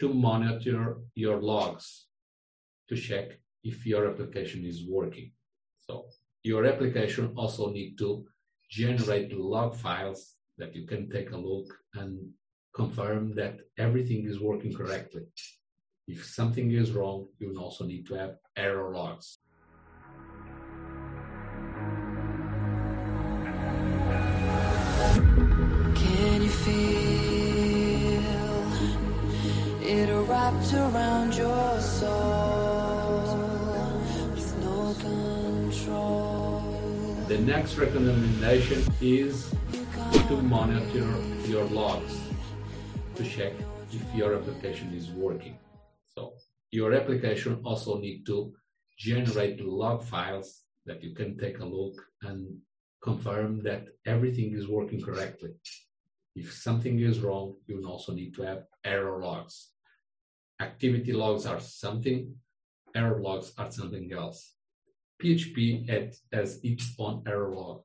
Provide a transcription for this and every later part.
to monitor your logs to check if your application is working. So your application also need to generate log files that you can take a look and confirm that everything is working correctly. If something is wrong, you also need to have error logs. Wrapped around your soul with no control? The next recommendation is to monitor your logs to check if your application is working. So your application also need to generate log files that you can take a look and confirm that everything is working correctly. If something is wrong, you also need to have error logs. Activity logs are something, error logs are something else. PHP has its own error log.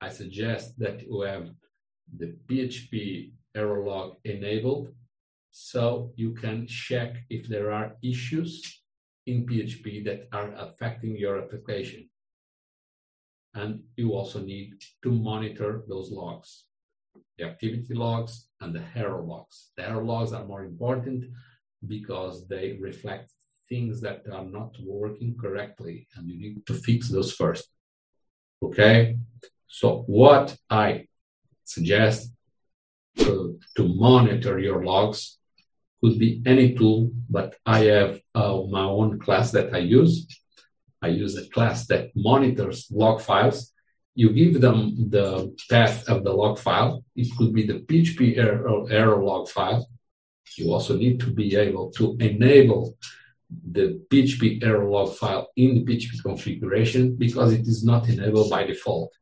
I suggest that you have the PHP error log enabled so you can check if there are issues in PHP that are affecting your application. And you also need to monitor those logs, the activity logs and the error logs. The error logs are more important because they reflect things that are not working correctly and you need to fix those first. Okay? So what I suggest to, to monitor your logs could be any tool, but I have uh, my own class that I use. I use a class that monitors log files. You give them the path of the log file. It could be the PHP error, error log file. You also need to be able to enable the PHP error log file in the PHP configuration because it is not enabled by default.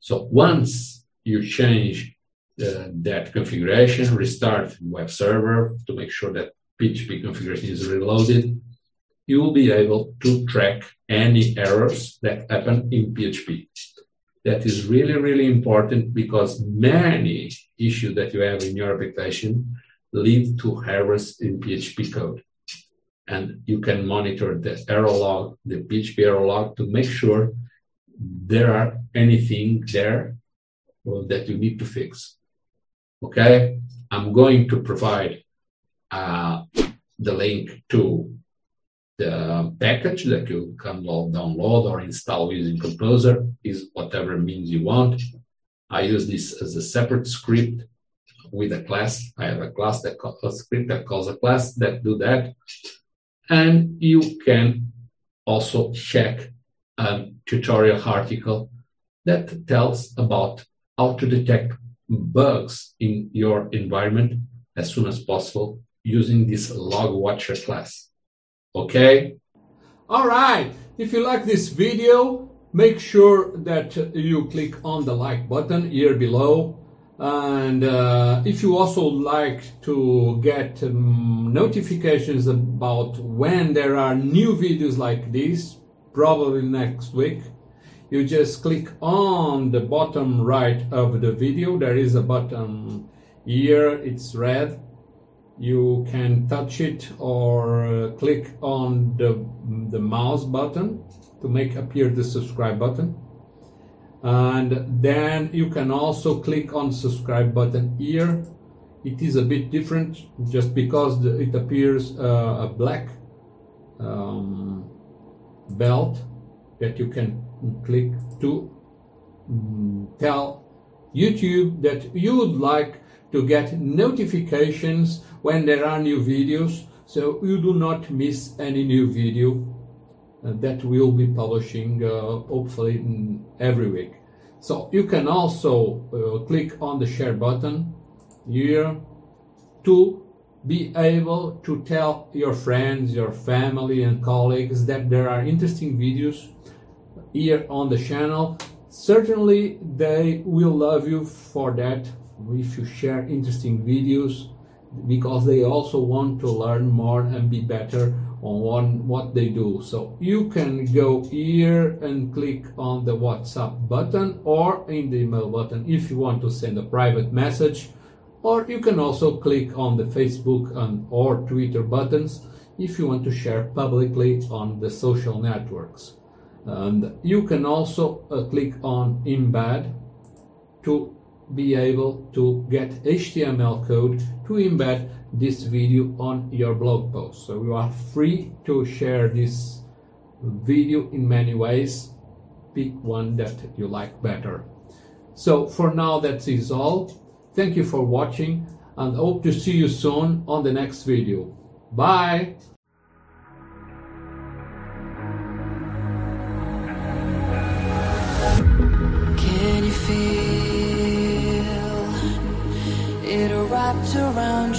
So once you change uh, that configuration, restart the web server to make sure that PHP configuration is reloaded, you will be able to track any errors that happen in PHP. That is really, really important because many issues that you have in your application lead to errors in PHP code. And you can monitor the error log, the PHP error log to make sure there are anything there that you need to fix. Okay, I'm going to provide uh, the link to the package that you can download or install using Composer is whatever means you want. I use this as a separate script with a class. I have a class that calls a script that calls a class that do that. And you can also check a tutorial article that tells about how to detect bugs in your environment as soon as possible using this log watcher class. Okay? All right. If you like this video, make sure that you click on the like button here below. And uh, if you also like to get um, notifications about when there are new videos like this, probably next week, you just click on the bottom right of the video. There is a button here. It's red. You can touch it or click on the, the mouse button to make appear the subscribe button and then you can also click on subscribe button here. It is a bit different just because the, it appears uh, a black um, belt that you can click to um, tell YouTube that you would like to get notifications when there are new videos. So you do not miss any new video that we'll be publishing uh, hopefully every week. So you can also uh, click on the share button here to be able to tell your friends, your family and colleagues that there are interesting videos here on the channel. Certainly they will love you for that if you share interesting videos because they also want to learn more and be better on what they do. So you can go here and click on the WhatsApp button or in the email button if you want to send a private message or you can also click on the Facebook and or Twitter buttons if you want to share publicly on the social networks. And you can also uh, click on embed to be able to get HTML code to embed this video on your blog post. So you are free to share this video in many ways. Pick one that you like better. So for now, that is all. Thank you for watching and hope to see you soon on the next video. Bye! Can you feel around?